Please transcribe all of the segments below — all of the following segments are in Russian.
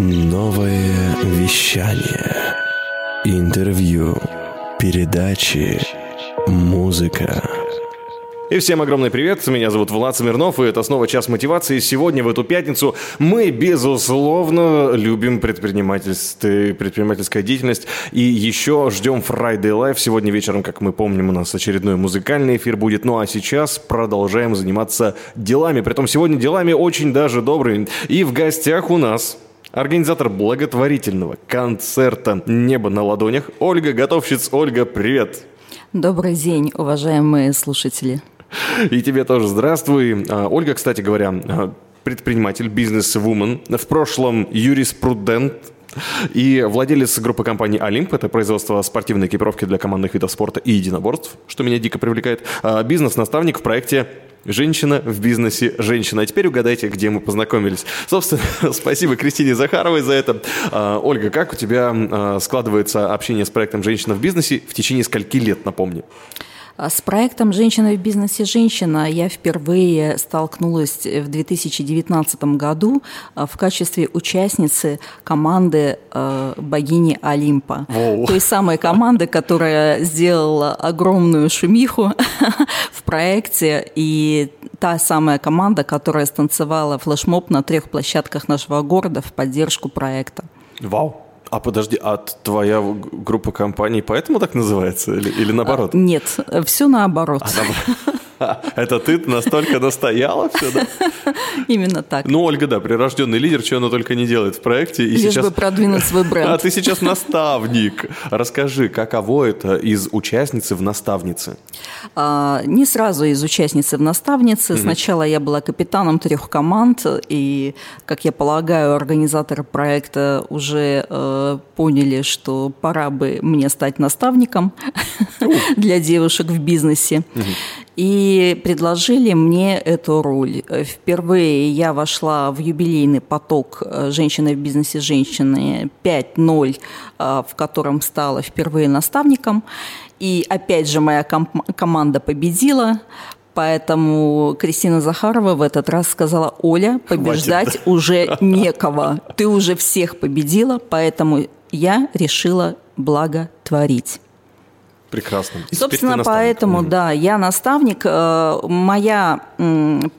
Новое вещание. Интервью. Передачи. Музыка. И всем огромный привет, меня зовут Влад Смирнов, и это снова «Час мотивации». Сегодня, в эту пятницу, мы, безусловно, любим предпринимательство, предпринимательская деятельность, и еще ждем Friday Live. Сегодня вечером, как мы помним, у нас очередной музыкальный эфир будет, ну а сейчас продолжаем заниматься делами, притом сегодня делами очень даже добрыми. И в гостях у нас Организатор благотворительного концерта «Небо на ладонях» Ольга Готовщиц. Ольга, привет! Добрый день, уважаемые слушатели. И тебе тоже здравствуй. А, Ольга, кстати говоря, а, предприниматель, бизнес-вумен, в прошлом юриспрудент, и владелец группы компании «Олимп» — это производство спортивной экипировки для командных видов спорта и единоборств, что меня дико привлекает. А, бизнес-наставник в проекте Женщина в бизнесе, женщина. А теперь угадайте, где мы познакомились. Собственно, спасибо Кристине Захаровой за это. Ольга, как у тебя складывается общение с проектом «Женщина в бизнесе» в течение скольки лет, напомни? А с проектом «Женщина в бизнесе. Женщина» я впервые столкнулась в 2019 году а, в качестве участницы команды а, богини Олимпа. Воу. Той самой команды, которая сделала огромную шумиху в проекте, и та самая команда, которая станцевала флешмоб на трех площадках нашего города в поддержку проекта. Вау! А подожди, а твоя группа компаний поэтому так называется или, или наоборот? А, нет, все наоборот. А, наоборот. Это ты настолько настояла все, да? Именно так. Ну, Ольга, да, прирожденный лидер, что она только не делает в проекте. И Лишь сейчас... бы продвинуть свой бренд. А ты сейчас наставник. Расскажи, каково это из участницы в наставнице? А, не сразу из участницы в наставнице. Угу. Сначала я была капитаном трех команд, и, как я полагаю, организаторы проекта уже э, поняли, что пора бы мне стать наставником для девушек в бизнесе. Угу и предложили мне эту роль. Впервые я вошла в юбилейный поток «Женщины в бизнесе женщины» 5.0, а, в котором стала впервые наставником. И опять же моя ком- команда победила, Поэтому Кристина Захарова в этот раз сказала, Оля, побеждать Хватит. уже некого. Ты уже всех победила, поэтому я решила благотворить. Прекрасно. И Собственно, поэтому, mm да, я наставник. Э, моя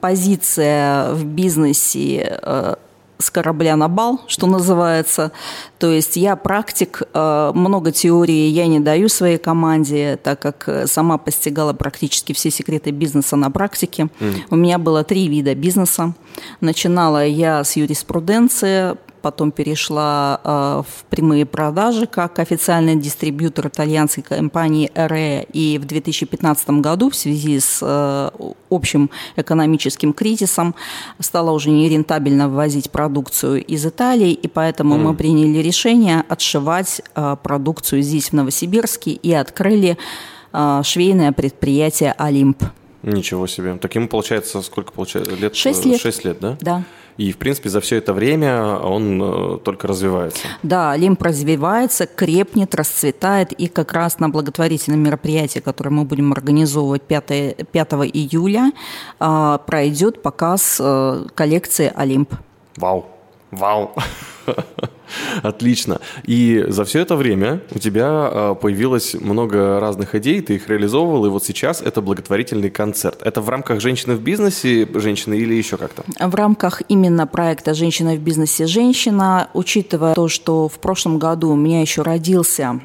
позиция в бизнесе э, с корабля на бал, что называется. То есть я практик, э, много теории я не даю своей команде, так как сама постигала практически все секреты бизнеса на практике. Mm. У меня было три вида бизнеса. Начинала я с юриспруденции, потом перешла э, в прямые продажи как официальный дистрибьютор итальянской компании РЭ. И в 2015 году в связи с э, общим экономическим кризисом стало уже нерентабельно ввозить продукцию из Италии, и поэтому mm. мы приняли решение отшивать э, продукцию здесь, в Новосибирске, и открыли швейное предприятие «Олимп». Ничего себе. Так ему получается сколько получается? Лет? Шесть лет. Шесть лет, да? Да. И, в принципе, за все это время он э, только развивается. Да, Олимп развивается, крепнет, расцветает. И как раз на благотворительном мероприятии, которое мы будем организовывать 5, 5 июля, э, пройдет показ э, коллекции Олимп. Вау! Вау! Отлично. И за все это время у тебя а, появилось много разных идей, ты их реализовывал, и вот сейчас это благотворительный концерт. Это в рамках «Женщины в бизнесе» женщины или еще как-то? В рамках именно проекта «Женщина в бизнесе. Женщина», учитывая то, что в прошлом году у меня еще родился,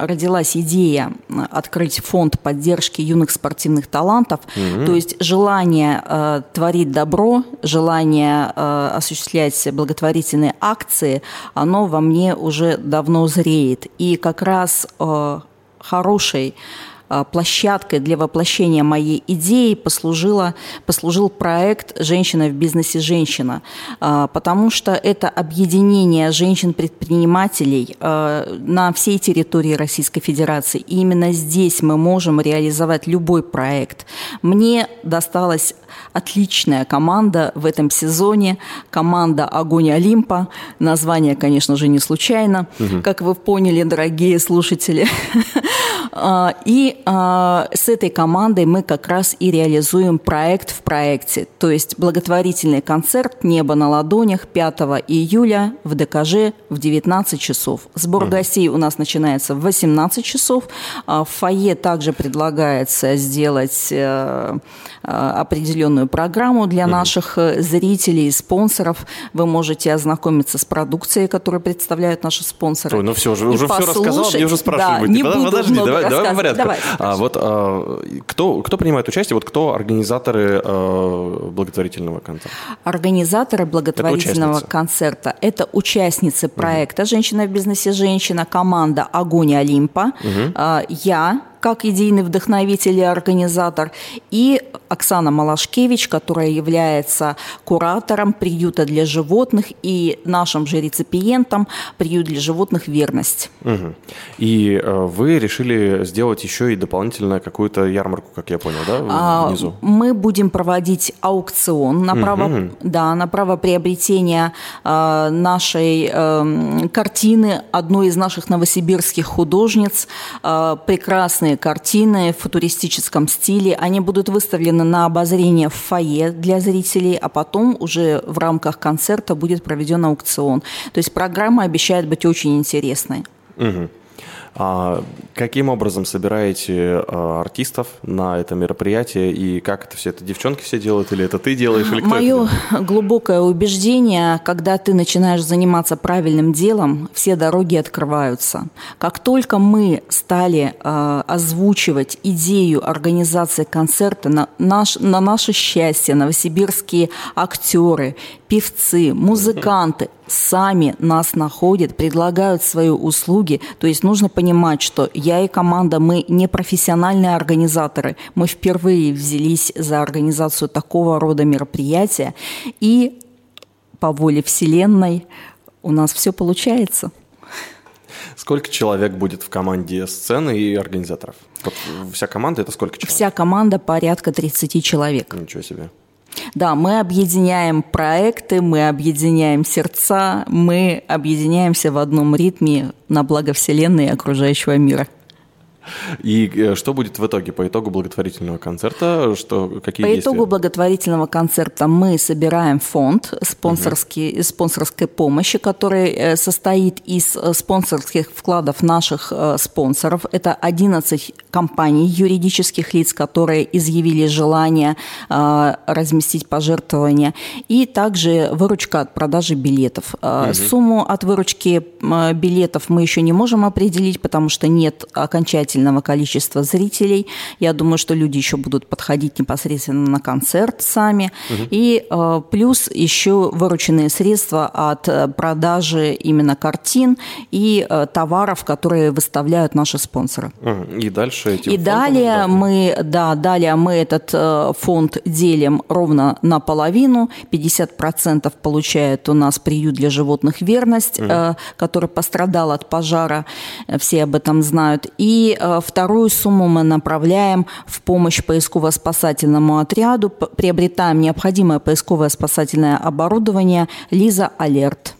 родилась идея открыть фонд поддержки юных спортивных талантов, угу. то есть желание э, творить добро, желание э, осуществлять благотворительные акции, оно во мне уже давно зреет. И как раз э, хорошей э, площадкой для воплощения моей идеи послужила, послужил проект «Женщина в бизнесе. Женщина», э, потому что это объединение женщин-предпринимателей на всей территории Российской Федерации. И именно здесь мы можем реализовать любой проект. Мне досталось отличная команда в этом сезоне. Команда «Огонь Олимпа». Название, конечно же, не случайно, угу. как вы поняли, дорогие слушатели. А, и э, с этой командой мы как раз и реализуем проект в проекте. То есть благотворительный концерт «Небо на ладонях» 5 июля в ДКЖ в 19 часов. Сбор mm. гостей у нас начинается в 18 часов. В фойе также предлагается сделать э, э, определенную программу для mm. наших э, зрителей и спонсоров. Вы можете ознакомиться с продукцией, которую представляют наши спонсоры. Ой, ну все, уже, уже все рассказал, мне уже спрашивают. Да, не буду Подожди, давай, давай по порядку. Давай, а, вот а, кто, кто принимает участие, вот кто организаторы а, благотворительного концерта? Организаторы благотворительного это концерта – это участницы проекта «Женщина в бизнесе. Женщина», команда «Огонь Олимпа», угу. а, я, как идейный вдохновитель и организатор, и Оксана Малашкевич, которая является куратором приюта для животных и нашим же реципиентом приют для животных «Верность». Угу. И э, вы решили сделать еще и дополнительно какую-то ярмарку, как я понял, да, а, внизу? Мы будем проводить аукцион на право, угу. да, на право приобретения э, нашей э, картины одной из наших новосибирских художниц. Э, прекрасные картины в футуристическом стиле. Они будут выставлены на обозрение в фойе для зрителей, а потом уже в рамках концерта будет проведен аукцион. То есть программа обещает быть очень интересной. Угу. А каким образом собираете а, артистов на это мероприятие и как это все? Это девчонки все делают или это ты делаешь? Или кто Мое глубокое убеждение, когда ты начинаешь заниматься правильным делом, все дороги открываются. Как только мы стали э, озвучивать идею организации концерта, на, наш, на наше счастье новосибирские актеры, певцы, музыканты сами нас находят, предлагают свои услуги. То есть нужно понимать, что я и команда, мы не профессиональные организаторы. Мы впервые взялись за организацию такого рода мероприятия. И по воле Вселенной у нас все получается. Сколько человек будет в команде сцены и организаторов? Вот вся команда это сколько человек? Вся команда порядка 30 человек. Ничего себе. Да, мы объединяем проекты, мы объединяем сердца, мы объединяемся в одном ритме на благо Вселенной и окружающего мира. И э, что будет в итоге по итогу благотворительного концерта? Что, какие по действия? итогу благотворительного концерта мы собираем фонд спонсорский, угу. спонсорской помощи, который э, состоит из э, спонсорских вкладов наших спонсоров. Это 11 компаний юридических лиц, которые изъявили желание разместить пожертвования. И также выручка от продажи билетов. Угу. Сумму от выручки билетов мы еще не можем определить, потому что нет окончательного значительного количества зрителей. Я думаю, что люди еще будут подходить непосредственно на концерт сами. Угу. И э, плюс еще вырученные средства от э, продажи именно картин и э, товаров, которые выставляют наши спонсоры. И дальше эти И далее мы, да, далее мы этот э, фонд делим ровно наполовину. 50% получает у нас приют для животных «Верность», угу. э, который пострадал от пожара. Все об этом знают. И вторую сумму мы направляем в помощь поисково-спасательному отряду, приобретаем необходимое поисковое спасательное оборудование «Лиза Алерт».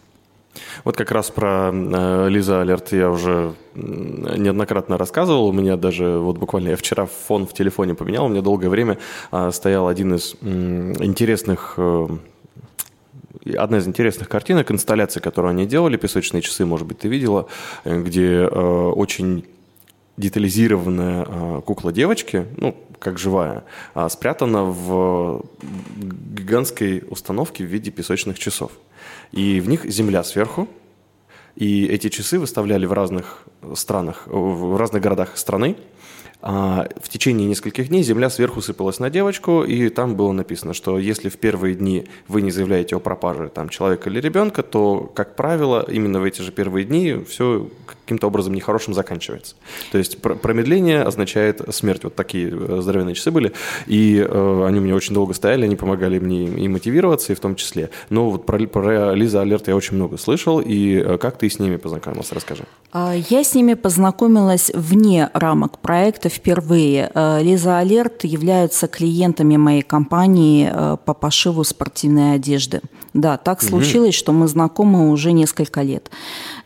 Вот как раз про э, Лиза Алерт я уже неоднократно рассказывал. У меня даже, вот буквально я вчера фон в телефоне поменял, у меня долгое время э, стоял один из э, интересных э, одна из интересных картинок, инсталляции, которую они делали, «Песочные часы», может быть, ты видела, э, где э, очень детализированная а, кукла девочки, ну, как живая, а, спрятана в гигантской установке в виде песочных часов. И в них земля сверху, и эти часы выставляли в разных странах, в разных городах страны. А в течение нескольких дней земля сверху сыпалась на девочку, и там было написано, что если в первые дни вы не заявляете о пропаже там, человека или ребенка, то, как правило, именно в эти же первые дни все каким-то образом нехорошим заканчивается. То есть промедление означает смерть. Вот такие э, здоровенные часы были, и э, они у меня очень долго стояли, они помогали мне и мотивироваться, и в том числе. Но вот про, про Лиза Алерт я очень много слышал, и э, как ты с ними познакомился, расскажи. А, я с ними познакомилась вне рамок проекта впервые. Э, Лиза Алерт являются клиентами моей компании э, по пошиву спортивной одежды. Да, так случилось, угу. что мы знакомы уже несколько лет.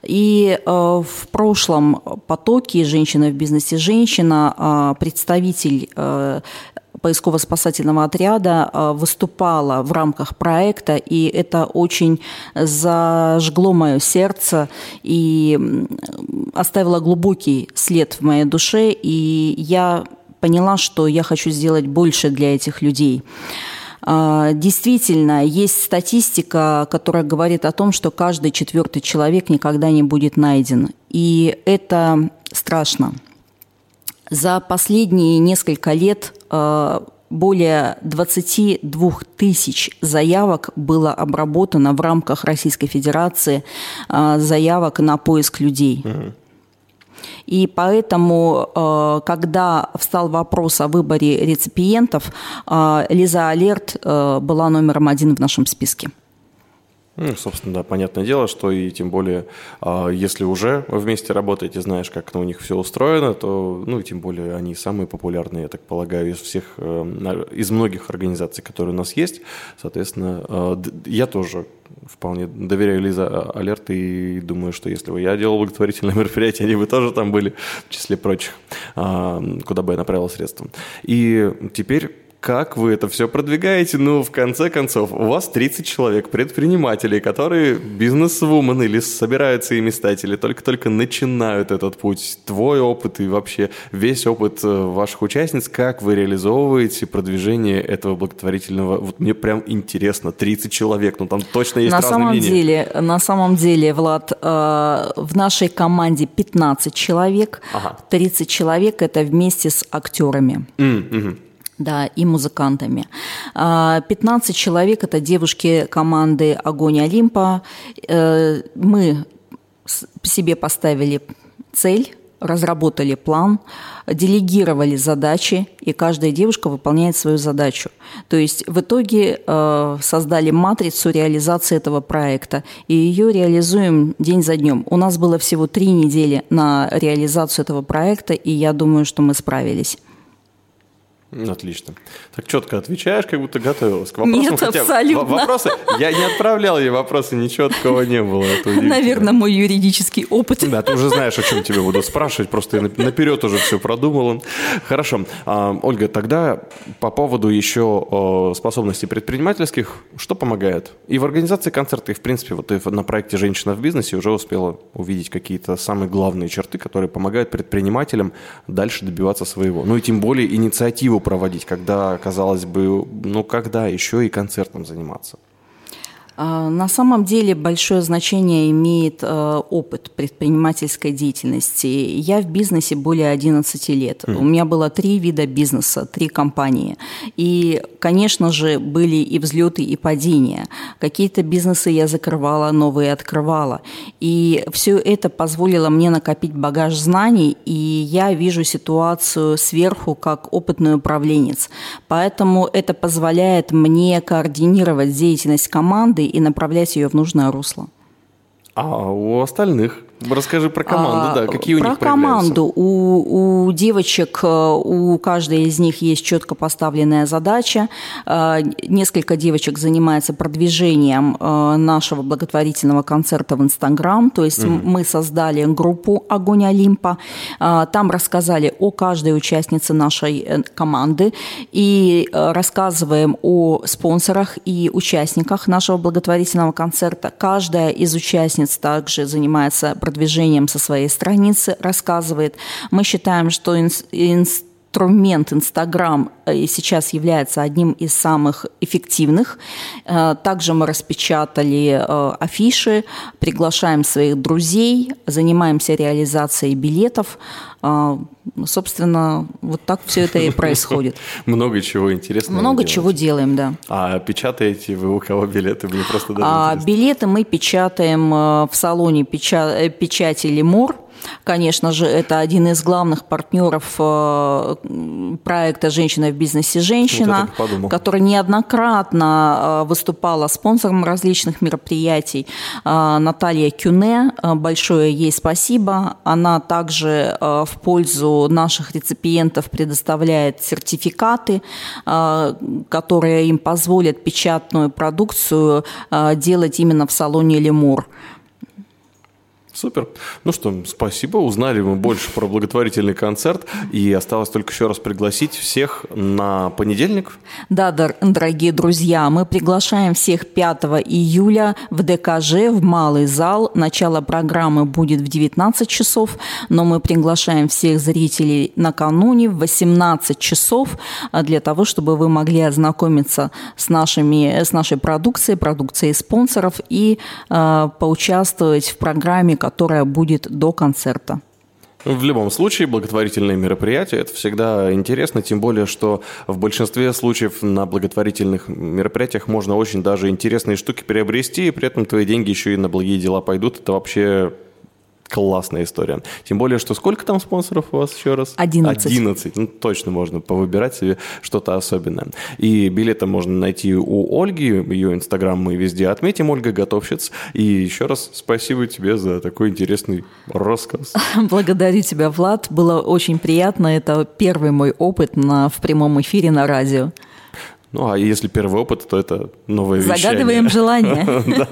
И э, в прошлом потоке «Женщина в бизнесе. Женщина» э, представитель э, поисково-спасательного отряда э, выступала в рамках проекта, и это очень зажгло мое сердце и оставило глубокий след в моей душе, и я поняла, что я хочу сделать больше для этих людей. А, действительно, есть статистика, которая говорит о том, что каждый четвертый человек никогда не будет найден. И это страшно. За последние несколько лет а, более 22 тысяч заявок было обработано в рамках Российской Федерации, а, заявок на поиск людей. Угу. И поэтому, э, когда встал вопрос о выборе реципиентов, э, Лиза Алерт э, была номером один в нашем списке. Ну, собственно, да, понятное дело, что и тем более, а, если уже вместе работаете, знаешь, как у них все устроено, то, ну, и тем более они самые популярные, я так полагаю, из всех, э, из многих организаций, которые у нас есть. Соответственно, э, я тоже вполне доверяю Лиза а, Алерт и думаю, что если бы я делал благотворительное мероприятие, они бы тоже там были, в числе прочих, а, куда бы я направил средства. И теперь как вы это все продвигаете? Ну, в конце концов, у вас 30 человек, предпринимателей, которые бизнес-вумен или собираются ими стать, или только-только начинают этот путь. Твой опыт и вообще весь опыт э, ваших участниц, как вы реализовываете продвижение этого благотворительного? Вот мне прям интересно, 30 человек, ну там точно есть на разные самом мнения. Деле, на самом деле, Влад, э, в нашей команде 15 человек, ага. 30 человек – это вместе с актерами. Mm-hmm да, и музыкантами. 15 а, человек – это девушки команды «Огонь Олимпа». Э, мы себе поставили цель, разработали план, делегировали задачи, и каждая девушка выполняет свою задачу. То есть в итоге э, создали матрицу реализации этого проекта, и ее реализуем день за днем. У нас было всего три недели на реализацию этого проекта, и я думаю, что мы справились. Отлично. Так четко отвечаешь, как будто готовилась к вопросам. Нет, хотя абсолютно. Вопросы, я не отправлял ей вопросы, ничего такого не было. Наверное, мой юридический опыт. Да, ты уже знаешь, о чем тебе буду спрашивать, просто я наперед уже все продумал. Хорошо. А, Ольга, тогда по поводу еще способностей предпринимательских, что помогает? И в организации концерта, и в принципе, вот ты на проекте «Женщина в бизнесе» уже успела увидеть какие-то самые главные черты, которые помогают предпринимателям дальше добиваться своего. Ну и тем более инициативу проводить, когда, казалось бы, ну когда еще и концертом заниматься? А, на самом деле большое значение имеет э, опыт предпринимательской деятельности. Я в бизнесе более 11 лет. Mm. У меня было три вида бизнеса, три компании. И, конечно же, были и взлеты, и падения. Какие-то бизнесы я закрывала, новые открывала. И все это позволило мне накопить багаж знаний, и я вижу ситуацию сверху как опытный управленец. Поэтому это позволяет мне координировать деятельность команды и направлять ее в нужное русло. А у остальных Расскажи про команду, а, да, какие про у них Про команду. У, у девочек, э, у каждой из них есть четко поставленная задача. Э, несколько девочек занимается продвижением э, нашего благотворительного концерта в Инстаграм. То есть угу. мы создали группу «Огонь Олимпа». Там рассказали о каждой участнице нашей команды и рассказываем о спонсорах и участниках нашего благотворительного концерта. Каждая из участниц также занимается продвижением со своей страницы рассказывает. Мы считаем, что инструмент инструмент Инстаграм э, сейчас является одним из самых эффективных. Э, также мы распечатали э, афиши, приглашаем своих друзей, занимаемся реализацией билетов. Собственно, вот так все это и происходит. Много чего интересного. Много чего делаем, да. А печатаете вы у кого билеты? Мне просто даже а, Билеты мы печатаем в салоне печати «Лемур». Конечно же, это один из главных партнеров э, проекта «Женщина в бизнесе. Женщина», вот который неоднократно э, выступала спонсором различных мероприятий. Э, Наталья Кюне, большое ей спасибо. Она также в пользу наших реципиентов предоставляет сертификаты, которые им позволят печатную продукцию делать именно в салоне «Лемур». Супер. Ну что, спасибо. Узнали мы больше про благотворительный концерт. И осталось только еще раз пригласить всех на понедельник. Да, дорогие друзья, мы приглашаем всех 5 июля в ДКЖ, в Малый зал. Начало программы будет в 19 часов, но мы приглашаем всех зрителей накануне в 18 часов а, для того, чтобы вы могли ознакомиться с, нашими, с нашей продукцией, продукцией спонсоров и э, поучаствовать в программе, которая будет до концерта. В любом случае, благотворительные мероприятия – это всегда интересно, тем более, что в большинстве случаев на благотворительных мероприятиях можно очень даже интересные штуки приобрести, и при этом твои деньги еще и на благие дела пойдут. Это вообще классная история. Тем более, что сколько там спонсоров у вас еще раз? 11. 11. Ну, точно можно повыбирать себе что-то особенное. И билеты можно найти у Ольги, ее инстаграм мы везде отметим, Ольга Готовщиц. И еще раз спасибо тебе за такой интересный рассказ. Благодарю тебя, Влад. Было очень приятно. Это первый мой опыт на, в прямом эфире на радио. Ну, а если первый опыт, то это новое вещание. Загадываем желание.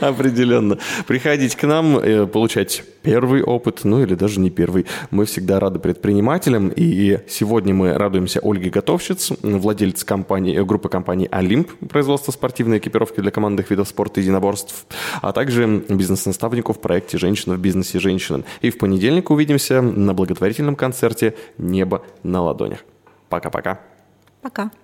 Да, определенно. Приходите к нам, э, получать первый опыт, ну или даже не первый. Мы всегда рады предпринимателям, и сегодня мы радуемся Ольге Готовщиц, владелец компании, э, группы компаний «Олимп», производство спортивной экипировки для командных видов спорта и единоборств, а также бизнес-наставнику в проекте «Женщина в бизнесе женщина». И в понедельник увидимся на благотворительном концерте «Небо на ладонях». Пока-пока. Пока. -пока. Пока.